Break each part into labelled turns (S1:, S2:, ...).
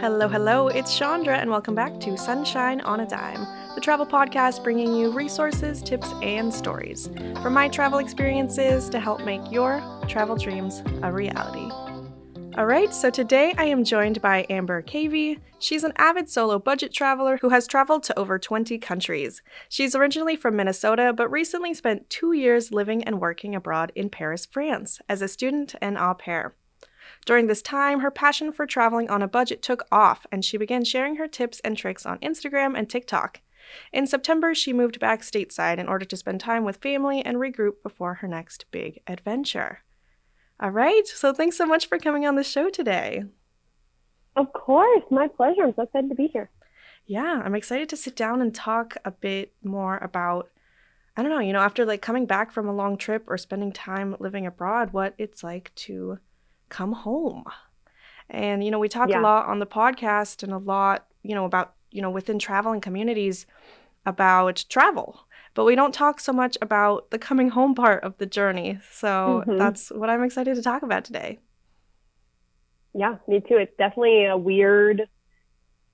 S1: Hello, hello, it's Shandra, and welcome back to Sunshine on a Dime, the travel podcast bringing you resources, tips, and stories from my travel experiences to help make your travel dreams a reality. All right, so today I am joined by Amber Kavie. She's an avid solo budget traveler who has traveled to over 20 countries. She's originally from Minnesota, but recently spent two years living and working abroad in Paris, France, as a student and au pair. During this time, her passion for traveling on a budget took off, and she began sharing her tips and tricks on Instagram and TikTok. In September, she moved back stateside in order to spend time with family and regroup before her next big adventure. All right, so thanks so much for coming on the show today.
S2: Of course, my pleasure. I'm so excited to be here.
S1: Yeah, I'm excited to sit down and talk a bit more about I don't know, you know, after like coming back from a long trip or spending time living abroad, what it's like to come home. And, you know, we talk yeah. a lot on the podcast and a lot, you know, about, you know, within traveling communities about travel, but we don't talk so much about the coming home part of the journey. So mm-hmm. that's what I'm excited to talk about today.
S2: Yeah, me too. It's definitely a weird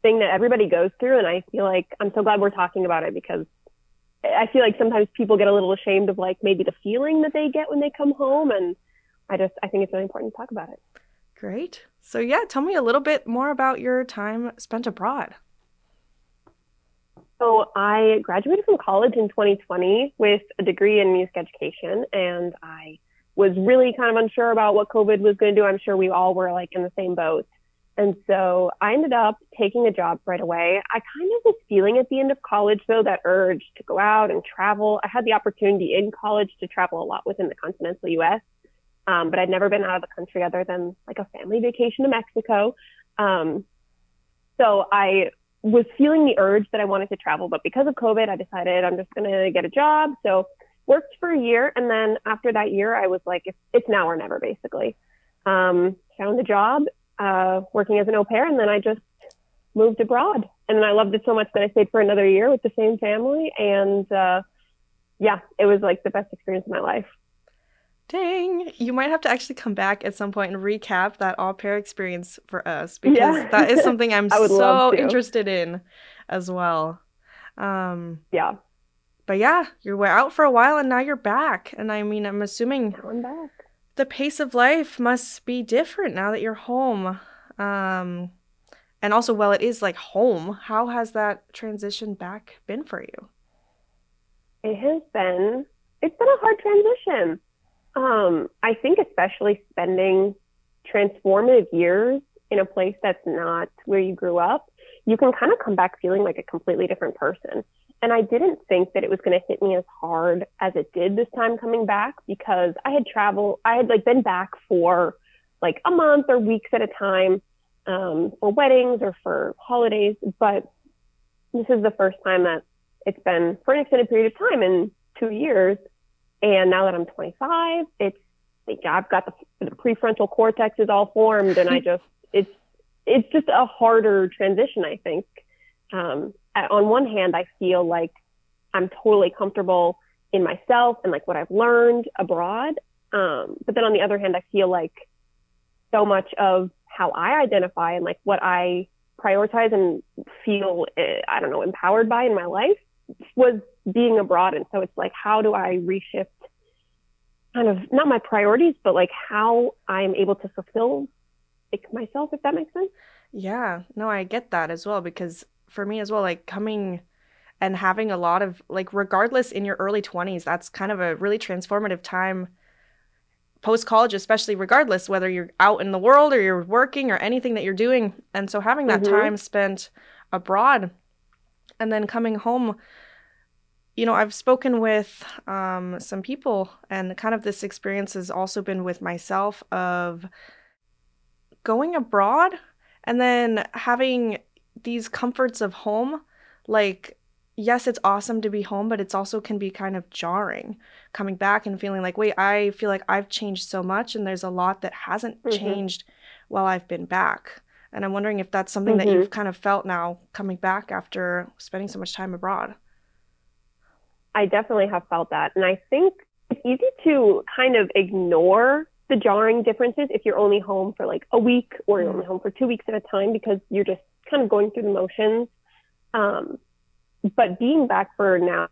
S2: thing that everybody goes through. And I feel like I'm so glad we're talking about it because I feel like sometimes people get a little ashamed of like maybe the feeling that they get when they come home. And I just I think it's really important to talk about it.
S1: Great. So yeah, tell me a little bit more about your time spent abroad.
S2: So I graduated from college in 2020 with a degree in music education, and I was really kind of unsure about what COVID was going to do. I'm sure we all were like in the same boat. And so I ended up taking a job right away. I kind of was feeling at the end of college, though, that urge to go out and travel. I had the opportunity in college to travel a lot within the continental US. Um, but I'd never been out of the country other than like a family vacation to Mexico. Um, so I was feeling the urge that I wanted to travel, but because of COVID, I decided I'm just going to get a job. So worked for a year. And then after that year, I was like, it's, it's now or never, basically. Um, found a job, uh, working as an au pair. And then I just moved abroad. And then I loved it so much that I stayed for another year with the same family. And, uh, yeah, it was like the best experience of my life.
S1: Dang, you might have to actually come back at some point and recap that au pair experience for us because yeah. that is something I'm so interested in as well. Um,
S2: yeah.
S1: But yeah, you were out for a while and now you're back. And I mean, I'm assuming the pace of life must be different now that you're home. Um, and also, while it is like home, how has that transition back been for you?
S2: It has been, it's been a hard transition. Um, I think especially spending transformative years in a place that's not where you grew up, you can kind of come back feeling like a completely different person. And I didn't think that it was going to hit me as hard as it did this time coming back because I had traveled, I had like been back for like a month or weeks at a time um, for weddings or for holidays. But this is the first time that it's been for an extended period of time in two years and now that I'm 25, it's I've got the, the prefrontal cortex is all formed, and I just it's it's just a harder transition. I think. Um, on one hand, I feel like I'm totally comfortable in myself and like what I've learned abroad. Um, but then on the other hand, I feel like so much of how I identify and like what I prioritize and feel, eh, I don't know, empowered by in my life was being abroad. And so it's like, how do I reshift kind of not my priorities, but like how I'm able to fulfill like myself, if that makes sense?
S1: Yeah, no, I get that as well because for me as well, like coming and having a lot of like regardless in your early 20s that's kind of a really transformative time post college especially regardless whether you're out in the world or you're working or anything that you're doing and so having that mm-hmm. time spent abroad and then coming home you know i've spoken with um, some people and kind of this experience has also been with myself of going abroad and then having these comforts of home like yes it's awesome to be home but it's also can be kind of jarring coming back and feeling like wait i feel like i've changed so much and there's a lot that hasn't mm-hmm. changed while i've been back and I'm wondering if that's something mm-hmm. that you've kind of felt now coming back after spending so much time abroad.
S2: I definitely have felt that. And I think it's easy to kind of ignore the jarring differences if you're only home for like a week or you're only home for two weeks at a time because you're just kind of going through the motions. Um, but being back for now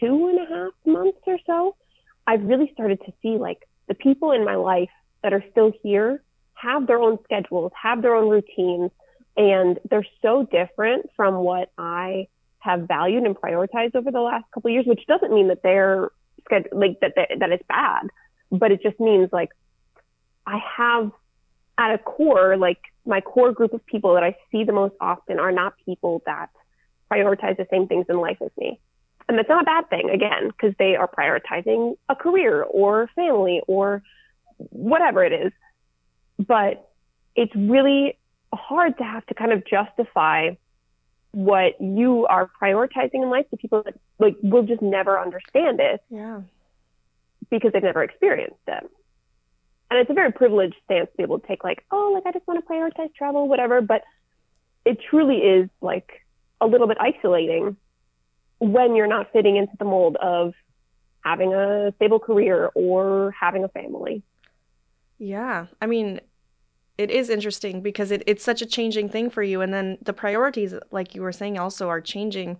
S2: two and a half months or so, I've really started to see like the people in my life that are still here have their own schedules, have their own routines, and they're so different from what I have valued and prioritized over the last couple of years, which doesn't mean that they're like that, that it's bad, but it just means like I have at a core, like my core group of people that I see the most often are not people that prioritize the same things in life as me. And that's not a bad thing, again, because they are prioritizing a career or family or whatever it is. But it's really hard to have to kind of justify what you are prioritizing in life to people that like will just never understand it.
S1: Yeah.
S2: Because they've never experienced it. And it's a very privileged stance to be able to take like, oh, like I just want to prioritize travel, whatever. But it truly is like a little bit isolating when you're not fitting into the mold of having a stable career or having a family.
S1: Yeah. I mean, it is interesting because it, it's such a changing thing for you. And then the priorities, like you were saying, also are changing.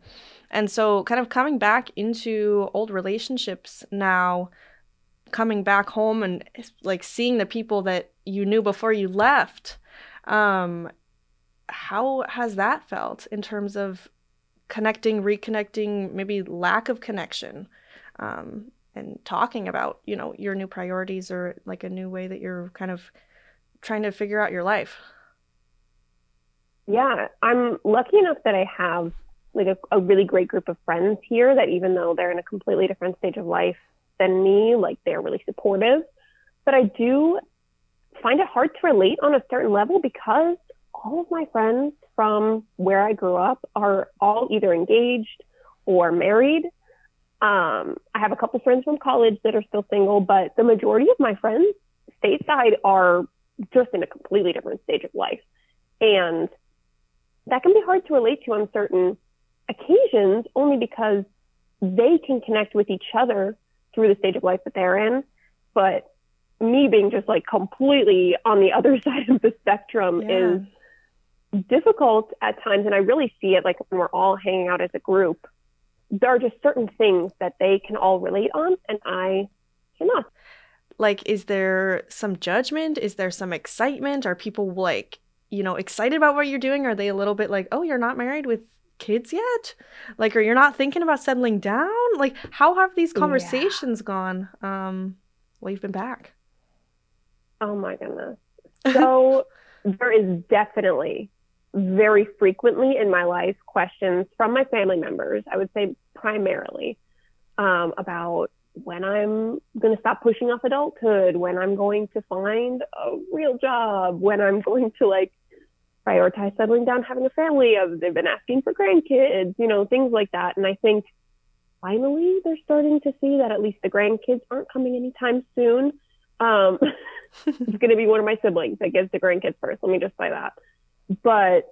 S1: And so, kind of coming back into old relationships now, coming back home and like seeing the people that you knew before you left, um, how has that felt in terms of connecting, reconnecting, maybe lack of connection? Um, and talking about you know your new priorities or like a new way that you're kind of trying to figure out your life?
S2: Yeah, I'm lucky enough that I have like a, a really great group of friends here that even though they're in a completely different stage of life than me, like they're really supportive. But I do find it hard to relate on a certain level because all of my friends from where I grew up are all either engaged or married. Um, I have a couple friends from college that are still single, but the majority of my friends stateside are just in a completely different stage of life. And that can be hard to relate to on certain occasions only because they can connect with each other through the stage of life that they're in. But me being just like completely on the other side of the spectrum yeah. is difficult at times. And I really see it like when we're all hanging out as a group, there are just certain things that they can all relate on and I cannot
S1: like is there some judgment? Is there some excitement? Are people like you know excited about what you're doing? Are they a little bit like oh you're not married with kids yet? Like or you're not thinking about settling down? Like how have these conversations yeah. gone um while you've been back?
S2: Oh my goodness. So there is definitely very frequently in my life questions from my family members i would say primarily um, about when I'm going to stop pushing off adulthood, when I'm going to find a real job, when I'm going to like prioritize settling down, having a family. They've been asking for grandkids, you know, things like that. And I think finally they're starting to see that at least the grandkids aren't coming anytime soon. Um, it's going to be one of my siblings that gets the grandkids first. Let me just say that. But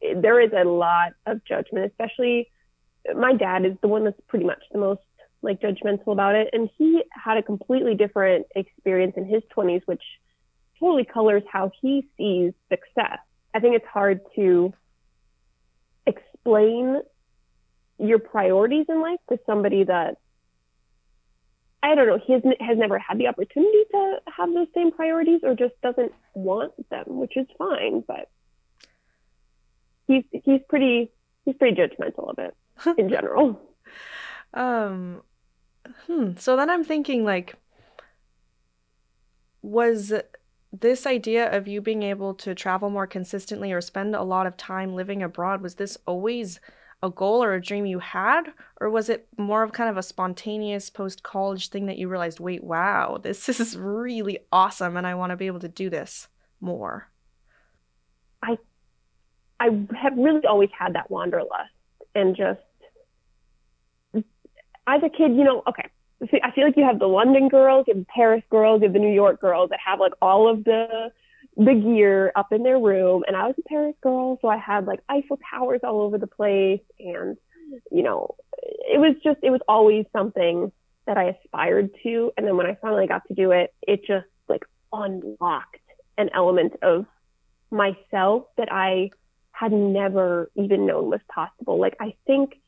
S2: there is a lot of judgment, especially my dad is the one that's pretty much the most like judgmental about it. And he had a completely different experience in his 20s, which totally colors how he sees success. I think it's hard to explain your priorities in life to somebody that I don't know, he has, has never had the opportunity to have those same priorities or just doesn't want them, which is fine, but he's he's pretty he's pretty judgmental of it in general.
S1: Um, hmm. So then I'm thinking, like, was this idea of you being able to travel more consistently or spend a lot of time living abroad, was this always a goal or a dream you had? Or was it more of kind of a spontaneous post college thing that you realized, wait, wow, this is really awesome and I want to be able to do this more?
S2: I I have really always had that wanderlust and just as a kid, you know, okay, see, I feel like you have the London girls, you have the Paris girls, you have the New York girls that have like all of the the gear up in their room. And I was a Paris girl, so I had like Eiffel Towers all over the place, and you know, it was just it was always something that I aspired to. And then when I finally got to do it, it just like unlocked an element of myself that I had never even known was possible. Like, I think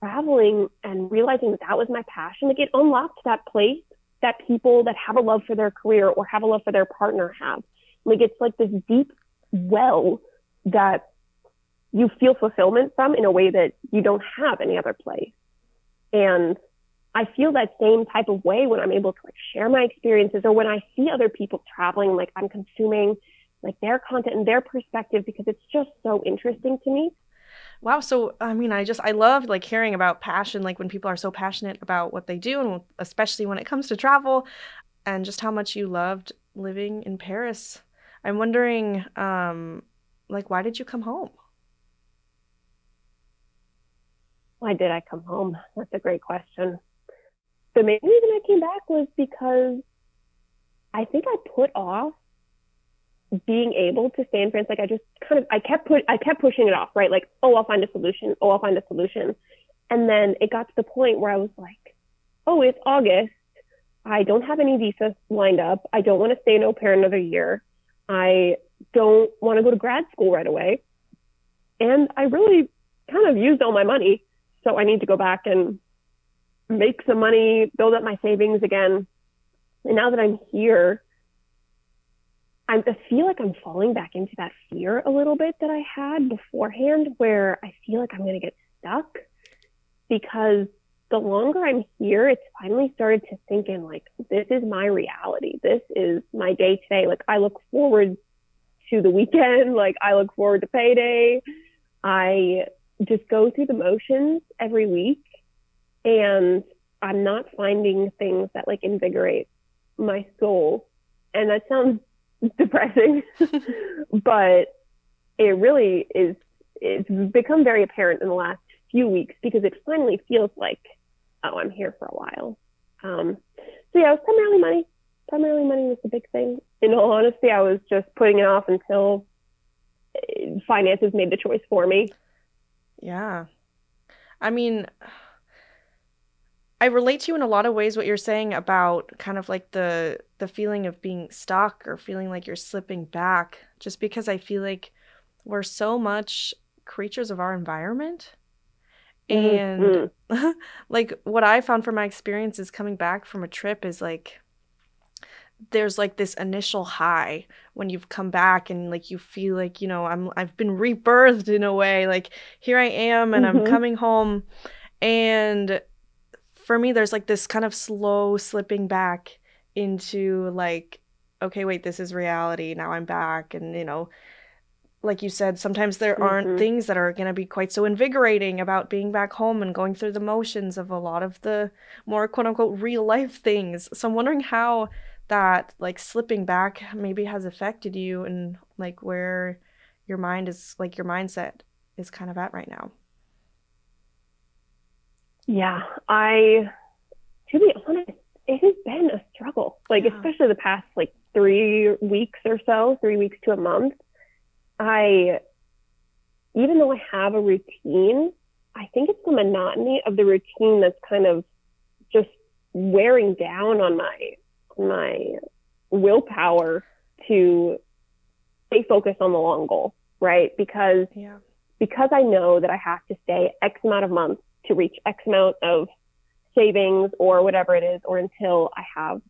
S2: traveling and realizing that that was my passion, like, it unlocked that place that people that have a love for their career or have a love for their partner have. Like, it's like this deep well that you feel fulfillment from in a way that you don't have any other place. And I feel that same type of way when I'm able to like share my experiences or when I see other people traveling, like I'm consuming like their content and their perspective because it's just so interesting to me.
S1: Wow. So, I mean, I just, I love like hearing about passion, like when people are so passionate about what they do, and especially when it comes to travel, and just how much you loved living in Paris. I'm wondering, um, like, why did you come home?
S2: Why did I come home? That's a great question. The main reason I came back was because I think I put off being able to stay in France. Like I just kind of I kept put I kept pushing it off, right? Like, oh, I'll find a solution. Oh, I'll find a solution. And then it got to the point where I was like, oh, it's August. I don't have any visas lined up. I don't want to stay in au pair another year. I don't want to go to grad school right away. And I really kind of used all my money. So I need to go back and make some money, build up my savings again. And now that I'm here, I feel like I'm falling back into that fear a little bit that I had beforehand, where I feel like I'm going to get stuck because the longer I'm here, it's finally started to sink in like, this is my reality. This is my day to day. Like, I look forward to the weekend. Like, I look forward to payday. I just go through the motions every week and I'm not finding things that like invigorate my soul. And that sounds depressing, but it really is, it's become very apparent in the last few weeks because it finally feels like, oh, I'm here for a while. Um, so yeah, it was primarily money. Primarily money was the big thing. In all honesty, I was just putting it off until eh, finances made the choice for me.
S1: Yeah. I mean, I relate to you in a lot of ways what you're saying about kind of like the the feeling of being stuck or feeling like you're slipping back just because I feel like we're so much creatures of our environment. And mm-hmm. like what I found from my experiences coming back from a trip is like there's like this initial high when you've come back and like you feel like you know I'm I've been rebirthed in a way like here I am and mm-hmm. I'm coming home and for me there's like this kind of slow slipping back into like okay wait this is reality now i'm back and you know like you said sometimes there mm-hmm. aren't things that are going to be quite so invigorating about being back home and going through the motions of a lot of the more quote unquote real life things so i'm wondering how that like slipping back maybe has affected you and like where your mind is like your mindset is kind of at right now
S2: yeah, I, to be honest, it has been a struggle. Like, yeah. especially the past like three weeks or so, three weeks to a month. I, even though I have a routine, I think it's the monotony of the routine that's kind of just wearing down on my my willpower to stay focused on the long goal, right? Because yeah. because I know that I have to stay X amount of months to reach X amount of savings or whatever it is, or until I have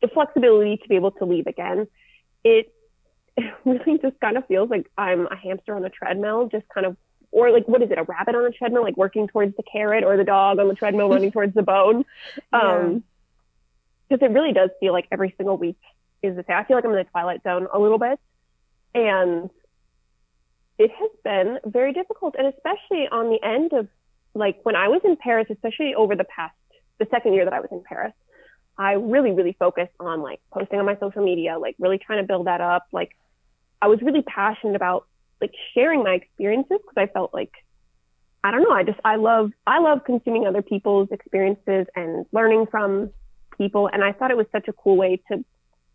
S2: the flexibility to be able to leave again. It really just kind of feels like I'm a hamster on a treadmill, just kind of, or like, what is it, a rabbit on a treadmill, like working towards the carrot, or the dog on the treadmill running towards the bone. Um, because it really does feel like every single week is the same. I feel like I'm in the twilight zone a little bit. And it has been very difficult. And especially on the end of like when I was in Paris, especially over the past, the second year that I was in Paris, I really, really focused on like posting on my social media, like really trying to build that up. Like I was really passionate about like sharing my experiences because I felt like, I don't know, I just, I love, I love consuming other people's experiences and learning from people. And I thought it was such a cool way to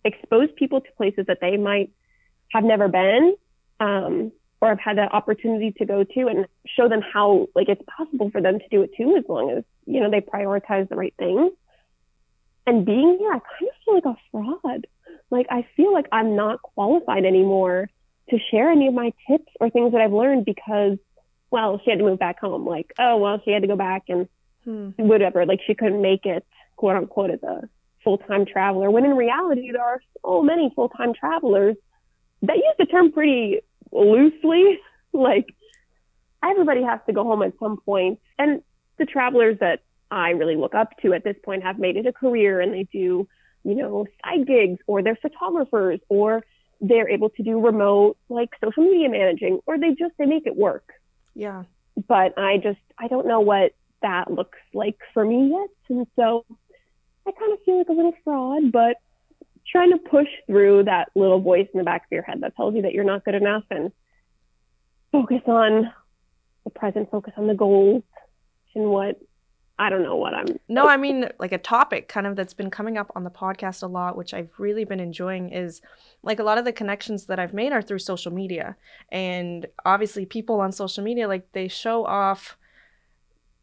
S2: expose people to places that they might have never been. Um, or I've had that opportunity to go to and show them how like it's possible for them to do it too as long as you know they prioritize the right things And being here, I kind of feel like a fraud. Like I feel like I'm not qualified anymore to share any of my tips or things that I've learned because, well, she had to move back home. Like, oh, well, she had to go back and hmm. whatever. Like she couldn't make it, quote unquote, as a full time traveler. When in reality, there are so many full time travelers that use the term pretty loosely. like everybody has to go home at some point. And the travelers that I really look up to at this point have made it a career and they do, you know, side gigs or they're photographers or they're able to do remote like social media managing or they just they make it work.
S1: Yeah.
S2: But I just I don't know what that looks like for me yet. And so I kind of feel like a little fraud, but trying to push through that little voice in the back of your head that tells you that you're not good enough and focus on the present, focus on the goals and what I don't know what I'm.
S1: No, I mean, like a topic kind of that's been coming up on the podcast a lot, which I've really been enjoying, is like a lot of the connections that I've made are through social media. And obviously, people on social media, like they show off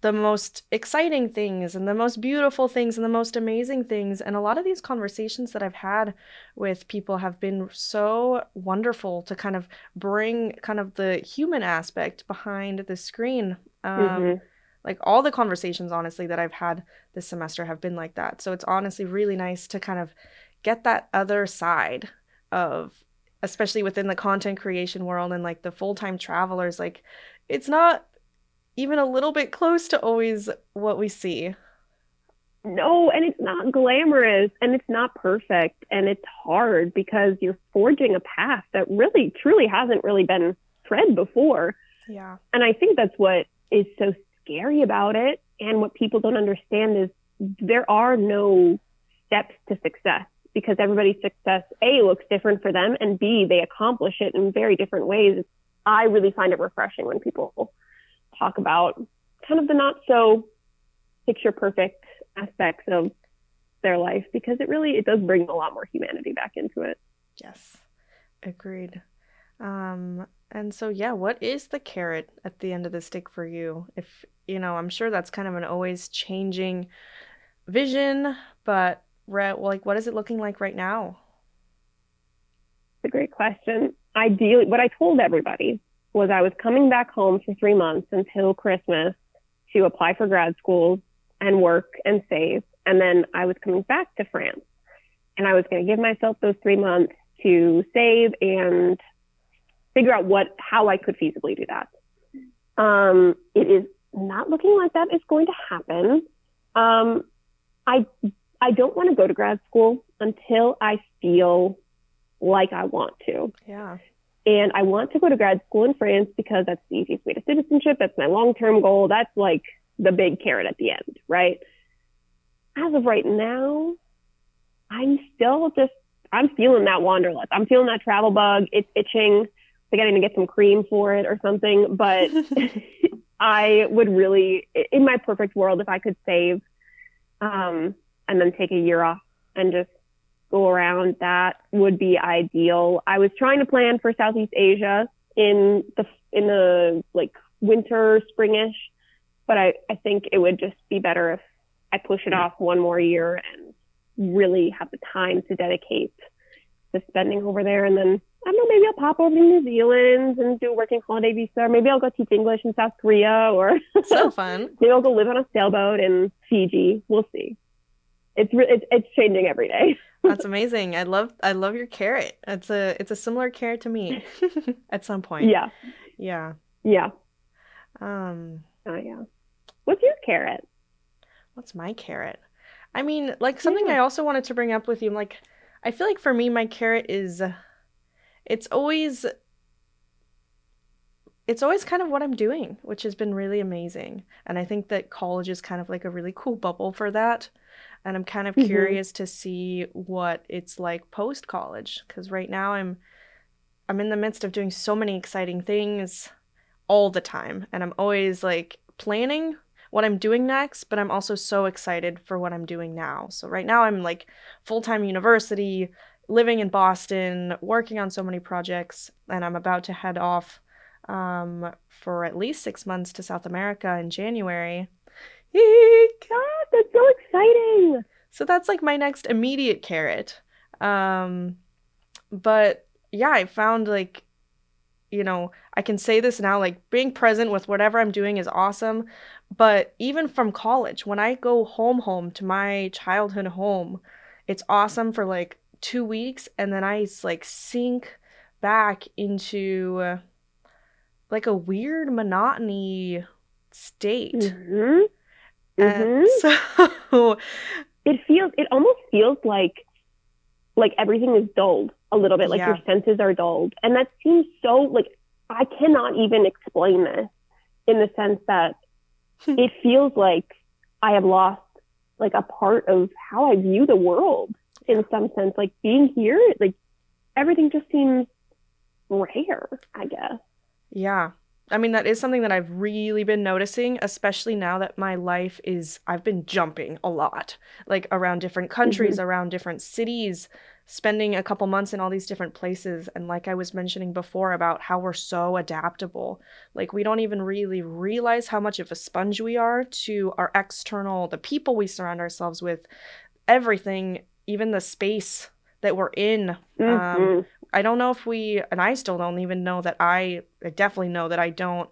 S1: the most exciting things and the most beautiful things and the most amazing things. And a lot of these conversations that I've had with people have been so wonderful to kind of bring kind of the human aspect behind the screen. Um, mm-hmm like all the conversations honestly that I've had this semester have been like that. So it's honestly really nice to kind of get that other side of especially within the content creation world and like the full-time travelers like it's not even a little bit close to always what we see.
S2: No, and it's not glamorous and it's not perfect and it's hard because you're forging a path that really truly hasn't really been tread before.
S1: Yeah.
S2: And I think that's what is so scary about it. And what people don't understand is there are no steps to success because everybody's success, A, looks different for them, and B, they accomplish it in very different ways. I really find it refreshing when people talk about kind of the not so picture perfect aspects of their life because it really it does bring a lot more humanity back into it.
S1: Yes. Agreed. Um and so yeah, what is the carrot at the end of the stick for you? If you know, I'm sure that's kind of an always changing vision, but like what is it looking like right now?
S2: It's a great question. Ideally, what I told everybody was I was coming back home for three months until Christmas to apply for grad schools and work and save. And then I was coming back to France and I was going to give myself those three months to save and figure out what, how I could feasibly do that. Um, it is not looking like that is going to happen. Um, I I don't want to go to grad school until I feel like I want to.
S1: Yeah.
S2: And I want to go to grad school in France because that's the easiest way to citizenship. That's my long term goal. That's like the big carrot at the end, right? As of right now, I'm still just I'm feeling that wanderlust. I'm feeling that travel bug. It's itching. Like I got to get some cream for it or something. But I would really, in my perfect world, if I could save um, and then take a year off and just go around, that would be ideal. I was trying to plan for Southeast Asia in the in the like winter, springish, but I I think it would just be better if I push it off one more year and really have the time to dedicate to spending over there, and then I don't know, maybe I'll pop over to New Zealand and do a working holiday visa. Or maybe I'll go teach English in South Korea or
S1: so fun.
S2: maybe I'll go live on a sailboat in Fiji. We'll see. It's re- it's it's changing every day.
S1: That's amazing. I love I love your carrot. It's a it's a similar carrot to me at some point.
S2: Yeah.
S1: Yeah.
S2: Yeah.
S1: Um.
S2: Oh yeah. What's your carrot?
S1: What's my carrot? I mean, like something yeah. I also wanted to bring up with you. Like, I feel like for me, my carrot is it's always it's always kind of what I'm doing, which has been really amazing. And I think that college is kind of like a really cool bubble for that. And I'm kind of mm-hmm. curious to see what it's like post college cuz right now I'm I'm in the midst of doing so many exciting things all the time and I'm always like planning what I'm doing next, but I'm also so excited for what I'm doing now. So right now I'm like full-time university, living in Boston, working on so many projects, and I'm about to head off um, for at least six months to South America in January.
S2: Eek! Ah, that's so exciting!
S1: So that's like my next immediate carrot. Um, but yeah, I found like, you know, I can say this now like being present with whatever I'm doing is awesome. But even from college, when I go home, home to my childhood home, it's awesome for like two weeks. And then I like sink back into uh, like a weird monotony state.
S2: Mm-hmm. Mhm.
S1: so,
S2: It feels. It almost feels like like everything is dulled a little bit. Like
S1: Yeah.
S2: your senses are dulled, and that seems so. Like I cannot even explain this in the sense that it feels like I have lost like a part of how I view the world in some sense. Like being here, like everything just seems rare. I guess.
S1: yeah. I mean, that is something that I've really been noticing, especially now that my life is, I've been jumping a lot, like around different countries, around different cities, spending a couple months in all these different places. And like I was mentioning before about how we're so adaptable, like we don't even really realize how much of a sponge we are to our external, the people we surround ourselves with, everything, even the space that we're in.
S2: Mhm.
S1: I don't know if we, and I still don't even know that I, I definitely know that I don't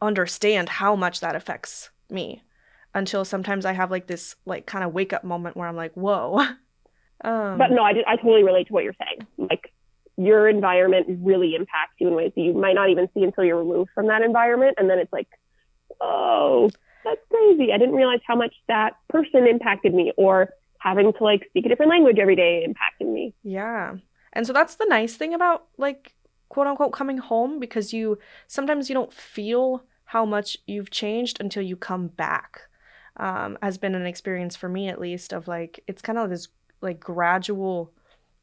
S1: understand how much that affects me until sometimes I have like this like kind of wake up moment where I'm like, whoa. Um,
S2: But no, I, did, I totally relate to what you're saying. Like your environment really impacts you in ways that you might not even see until you're removed from that environment. And then it's like, oh, that's crazy. I didn't realize how much that person impacted me or having to like speak a different language every day impacted me.
S1: Yeah. And so that's the nice thing about like quote unquote coming home because you sometimes you don't feel how much you've changed until you come back. Um, has been an experience for me at least of like it's kind of this like gradual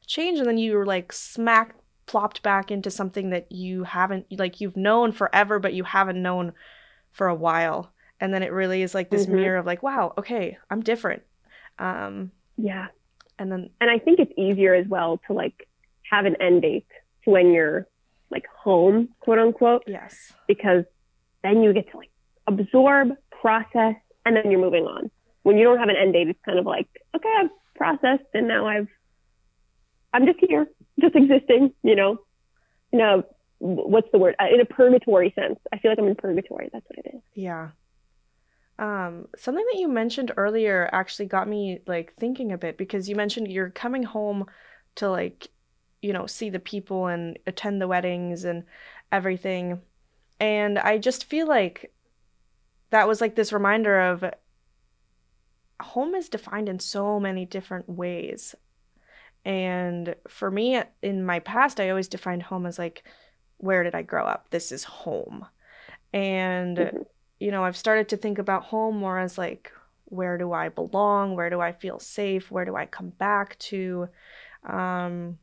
S1: change and then you're like smack plopped back into something that you haven't like you've known forever but you haven't known for a while and then it really is like this
S2: Mhm.
S1: mirror of like wow okay i'm different um
S2: Yeah.
S1: and then
S2: And I think it's easier as well to like have an end date to when you're like home, quote unquote.
S1: yes
S2: because then you get to like absorb, process, and then you're moving on. When you don't have an end date, it's kind of like, okay, I've processed and now I've, I'm just here, just existing, you know, in a, what's the word? In a purgatory sense. I feel like I'm in purgatory. That's what it is.
S1: Yeah. Um, something that you mentioned earlier actually got me like thinking a bit because you mentioned you're coming home to like, you know, see the people and attend the weddings and everything. And I just feel like that was like this reminder of home is defined in so many different ways. And for me, in my past, I always defined home as like, where did I grow up? This is home. And
S2: Mhm.
S1: you know, I've started to think about home more as like, where do I belong? Where do I feel safe? Where do I come back to? Um,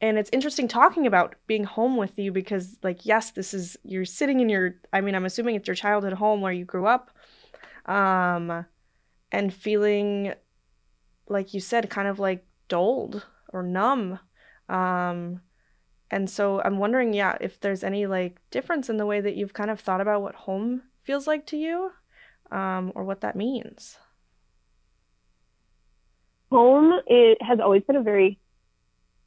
S1: and it's interesting talking about being home with you because, like, yes, this is you're sitting in your, I mean, I'm assuming it's your childhood home where you grew up, um, and feeling, like you said, kind of like dulled or numb. Um, and so I'm wondering, yeah, if there's any like difference in the way that you've kind of thought about what home feels like to you, um, or what that means.
S2: Home it has always been a very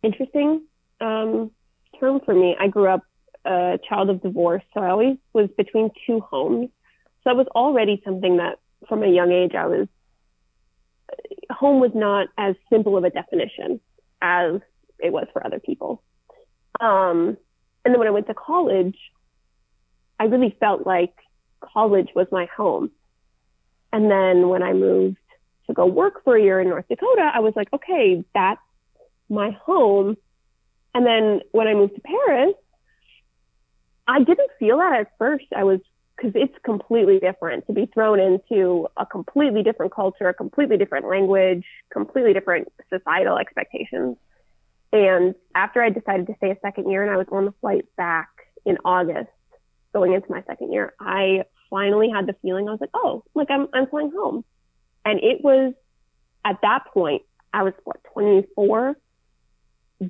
S2: interesting um, term for me. I grew up a child of divorce, so I always was between two homes. So that was already something that, from a young age, I was. Home was not as simple of a definition as it was for other people. Um, and then when I went to college, I really felt like college was my home. And then when I moved to go work for a year in North Dakota, I was like, okay, that's my home. And then when I moved to Paris, I didn't feel that at first. I was, because it's completely different to be thrown into a completely different culture, a completely different language, completely different societal expectations. And after I decided to stay a second year and I was on the flight back in August, going into my second year, I finally had the feeling I was like, oh, like I'm, I'm flying home. And it was at that point, I was what, 24?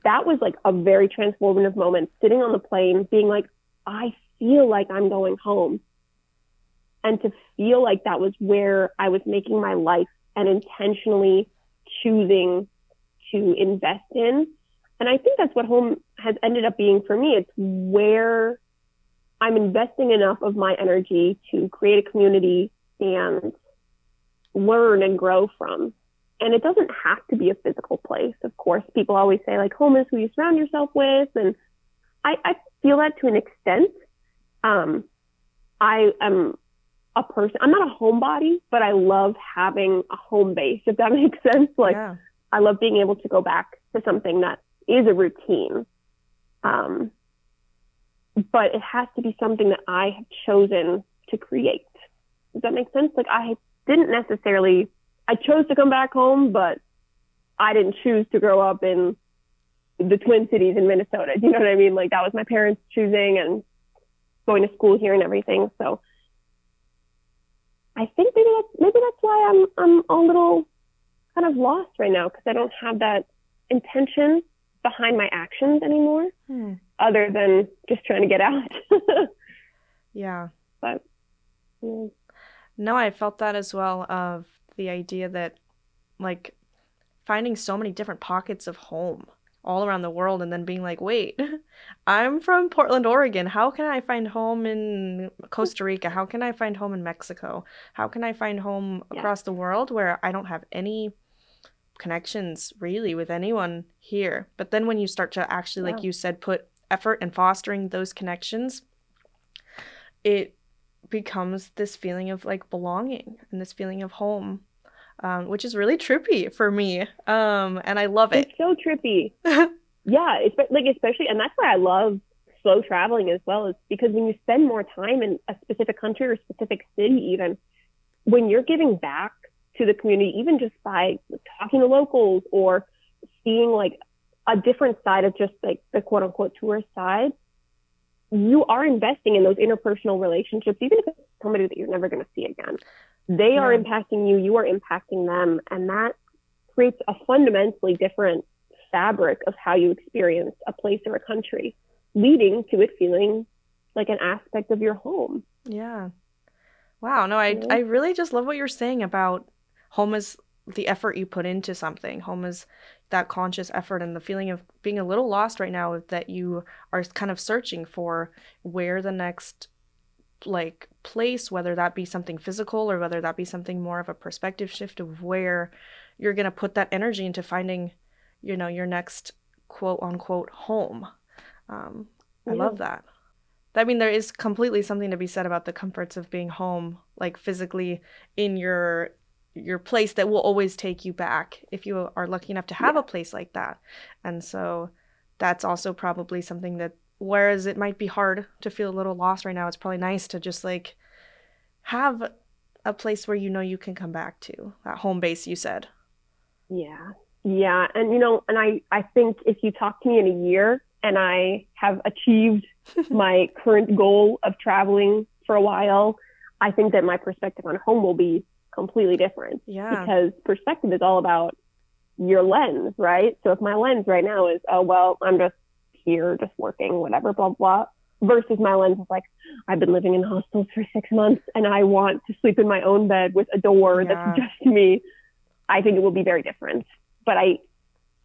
S2: That was like a very transformative moment sitting on the plane, being like, I feel like I'm going home. And to feel like that was where I was making my life and intentionally choosing to invest in. And I think that's what home has ended up being for me. It's where I'm investing enough of my energy to create a community and learn and grow from. And it doesn't have to be a physical place. Of course, people always say like home is who you surround yourself with. And I, I feel that to an extent. Um, I am a person, I'm not a homebody, but I love having a home base, if that makes sense. Like, yeah. I love being able to go back to something that is a routine. Um, but it has to be something that I have chosen to create. Does that make sense? Like, I didn't necessarily, I chose to come back home, but I didn't choose to grow up in the Twin Cities in Minnesota. Do you know what I mean? Like, that was my parents choosing and going to school here and everything. So, I think maybe that's maybe that's why I'm I'm a little kind of lost right now because I don't have that intention behind my actions anymore, hmm. other than just trying to get out.
S1: yeah.
S2: But yeah.
S1: no, I felt that as well. Of the idea that like finding so many different pockets of home all around the world and then being like, wait, I'm from Portland, Oregon. How can I find home in Costa Rica? How can I find home in Mexico? How can I find home yeah. across the world where I don't have any connections really with anyone here? But then when you start to actually, yeah. like you said, put effort in fostering those connections, it becomes this feeling of like belonging and this feeling of home um, which is really trippy for me. Um, and I love it.
S2: It's so trippy. yeah, it's like especially, and that's why I love slow traveling as well, is because when you spend more time in a specific country or specific city, even when you're giving back to the community, even just by talking to locals or seeing like a different side of just like the quote unquote tourist side, you are investing in those interpersonal relationships, even if it's somebody that you're never going to see again. They yeah. are impacting you, you are impacting them. And that creates a fundamentally different fabric of how you experience a place or a country, leading to it feeling like an aspect of your home.
S1: Yeah. Wow. No, I, I really just love what you're saying about home is the effort you put into something. Home is that conscious effort and the feeling of being a little lost right now that you are kind of searching for where the next like place, whether that be something physical or whether that be something more of a perspective shift of where you're going to put that energy into finding, you know, your next quote unquote home. Um, I love that. I mean, there is completely something to be said about the comforts of being home, like physically in your your place that will always take you back if you are lucky enough to have yeah. a place like that. And so that's also probably something that whereas it might be hard to feel a little lost right now it's probably nice to just like have a place where you know you can come back to that home base you said
S2: yeah yeah and you know and i i think if you talk to me in a year and i have achieved my current goal of traveling for a while i think that my perspective on home will be completely different
S1: yeah
S2: because perspective is all about your lens right so if my lens right now is oh well i'm just here just working, whatever, blah, blah. Versus my lens is like, I've been living in hostels for six months and I want to sleep in my own bed with a door yeah. that's just me. I think it will be very different. But I,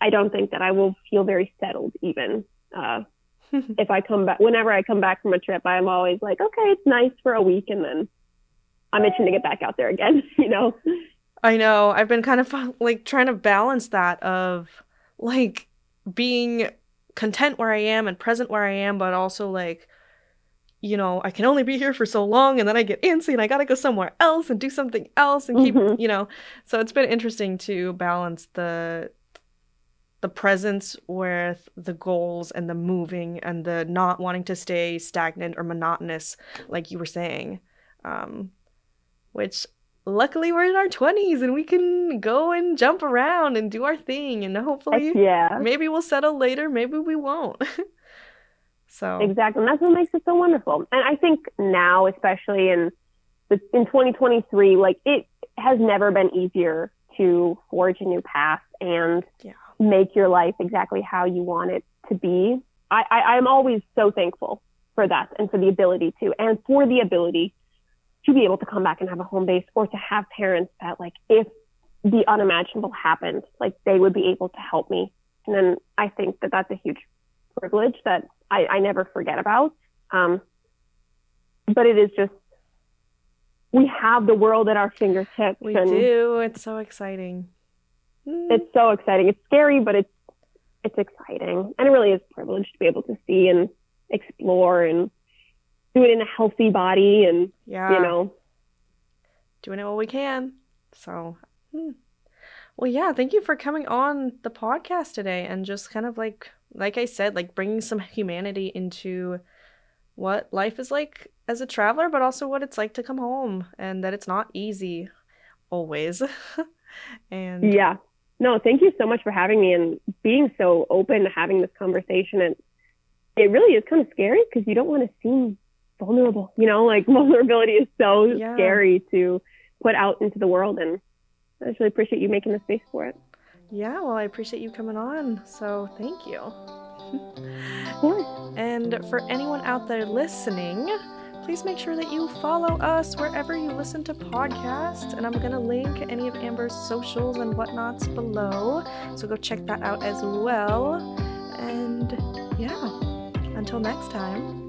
S2: I don't think that I will feel very settled even. Uh, if I come back, whenever I come back from a trip, I'm always like, okay, it's nice for a week and then I'm itching to get back out there again, you know?
S1: I know. I've been kind of like trying to balance that of like being content where I am and present where I am, but also like, you know, I can only be here for so long and then I get antsy and I gotta go somewhere else and do something else and keep, mm-hmm. you know. So it's been interesting to balance the the presence with the goals and the moving and the not wanting to stay stagnant or monotonous, like you were saying. Um, which luckily we're in our 20s and we can go and jump around and do our thing and hopefully
S2: yeah.
S1: maybe we'll settle later maybe we won't. So
S2: exactly and that's what makes it so wonderful. And i think now especially in the, in 2023 like it has never been easier to forge a new path and
S1: yeah.
S2: make your life exactly how you want it to be. I, I i'm always so thankful for that and for the ability to and for the ability to be able to come back and have a home base or to have parents that like if the unimaginable happened. Like they would be able to help me. And then I think that that's a huge privilege that I, I never forget about. Um, but it is just, we have the world at our fingertips.
S1: We do. It's so exciting.
S2: Mm. It's so exciting. It's scary, but it's, it's exciting. And it really is a privilege to be able to see and explore and do it in a healthy body and, yeah. you know,
S1: doing it while we can. So, hmm. well, yeah, thank you for coming on the podcast today and just kind of like, like I said, like bringing some humanity into what life is like as a traveler, but also what it's like to come home and that it's not easy always. and
S2: yeah, no, thank you so much for having me and being so open to having this conversation. And it really is kind of scary because you don't want to seem vulnerable. You know, like vulnerability is so yeah. scary to put out into the world. And I just really appreciate you making the space for it.
S1: Yeah, well, I appreciate you coming on. So thank you. And for anyone out there listening, please make sure that you follow us wherever you listen to podcasts. And I'm going to link any of Amber's socials and whatnots below. So go check that out as well. And yeah, until next time.